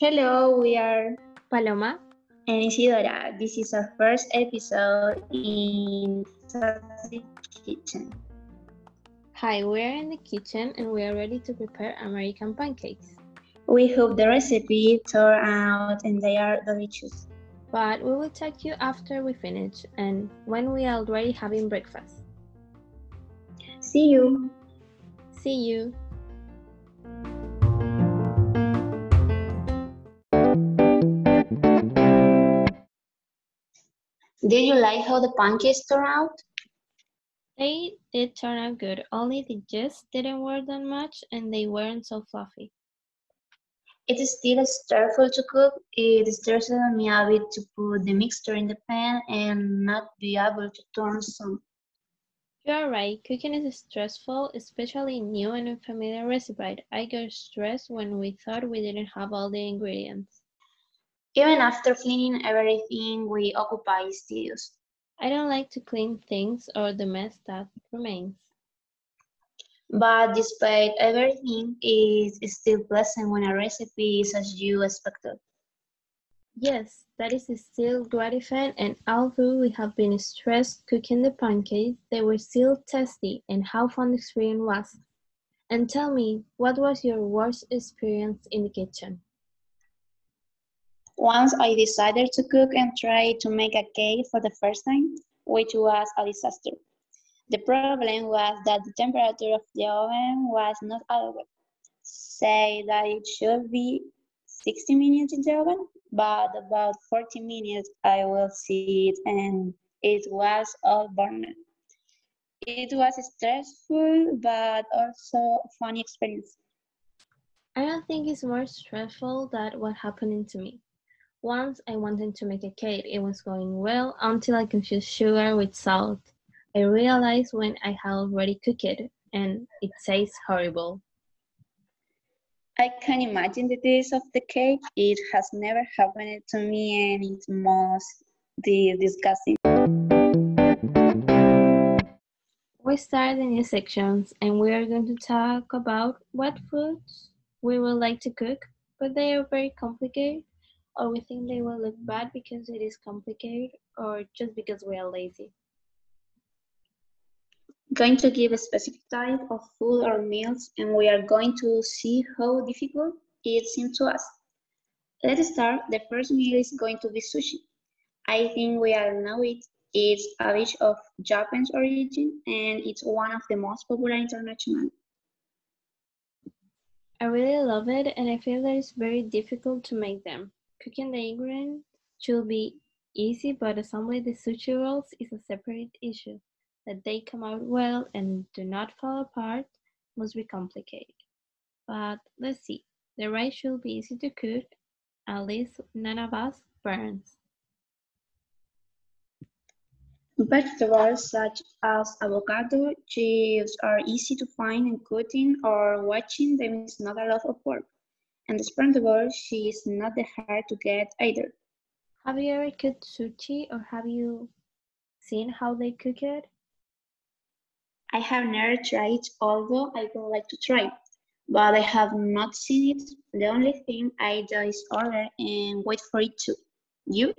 Hello, we are Paloma and Isidora. This is our first episode in Sassy Kitchen. Hi, we're in the kitchen and we are ready to prepare American pancakes. We hope the recipe turn out and they are delicious. But we will take you after we finish and when we are already having breakfast. See you. See you. Did you like how the pancakes turned out? They did turn out good, only the just didn't work that much and they weren't so fluffy. It is still stressful to cook. It stresses me a bit to put the mixture in the pan and not be able to turn some. You are right, cooking is stressful, especially new and unfamiliar recipes. I got stressed when we thought we didn't have all the ingredients. Even after cleaning everything, we occupy studios. I don't like to clean things or the mess that remains. But despite everything, it is still pleasant when a recipe is as you expected. Yes, that is still gratifying, and although we have been stressed cooking the pancakes, they were still tasty, and how fun the experience was. And tell me, what was your worst experience in the kitchen? Once I decided to cook and try to make a cake for the first time, which was a disaster. The problem was that the temperature of the oven was not adequate. Say that it should be 60 minutes in the oven, but about 40 minutes I will see it and it was all burned. It was stressful, but also funny experience. I don't think it's more stressful than what happened to me. Once I wanted to make a cake, it was going well until I confused sugar with salt. I realized when I had already cooked it, and it tastes horrible. I can imagine the taste of the cake. It has never happened to me and it must be disgusting. We start the new sections and we are going to talk about what foods we would like to cook, but they are very complicated or we think they will look bad because it is complicated or just because we are lazy. Going to give a specific type of food or meals and we are going to see how difficult it seems to us. Let's start. The first meal is going to be sushi. I think we all know it. It's a dish of Japanese origin and it's one of the most popular internationally. I really love it and I feel that it's very difficult to make them. Cooking the ingredients should be easy, but assembling the sushi rolls is a separate issue. That they come out well and do not fall apart must be complicated. But let's see. The rice should be easy to cook, at least none of us burns. Vegetables such as avocado, chips are easy to find and cutting or watching them is not a lot of work. And the she is not that hard to get either. Have you ever cooked sushi or have you seen how they cook it? I have never tried, although I would like to try, but I have not seen it. The only thing I do is order and wait for it to. You?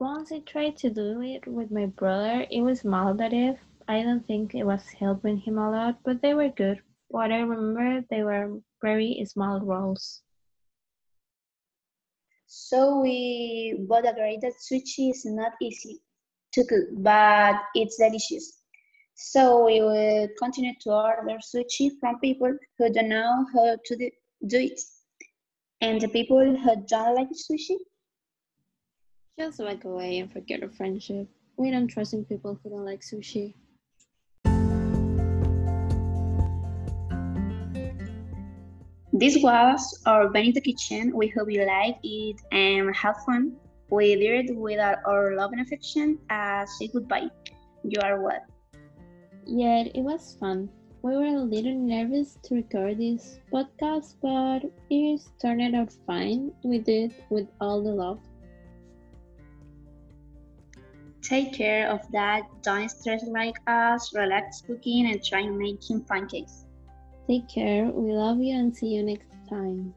Once I tried to do it with my brother, it was maldive. I don't think it was helping him a lot, but they were good. What I remember, they were very small rolls. So we both agree that sushi is not easy to cook, but it's delicious. So we will continue to order sushi from people who don't know how to do it. And the people who don't like sushi just walk away and forget our friendship. We don't trust in people who don't like sushi. This was our Benito Kitchen. We hope you like it and have fun. We did it with our love and affection. Uh, say goodbye. You are what? Yeah, it was fun. We were a little nervous to record this podcast, but it turned out fine. We did with all the love. Take care of that. Don't stress like us. Relax cooking and try making pancakes. Take care. We love you and see you next time.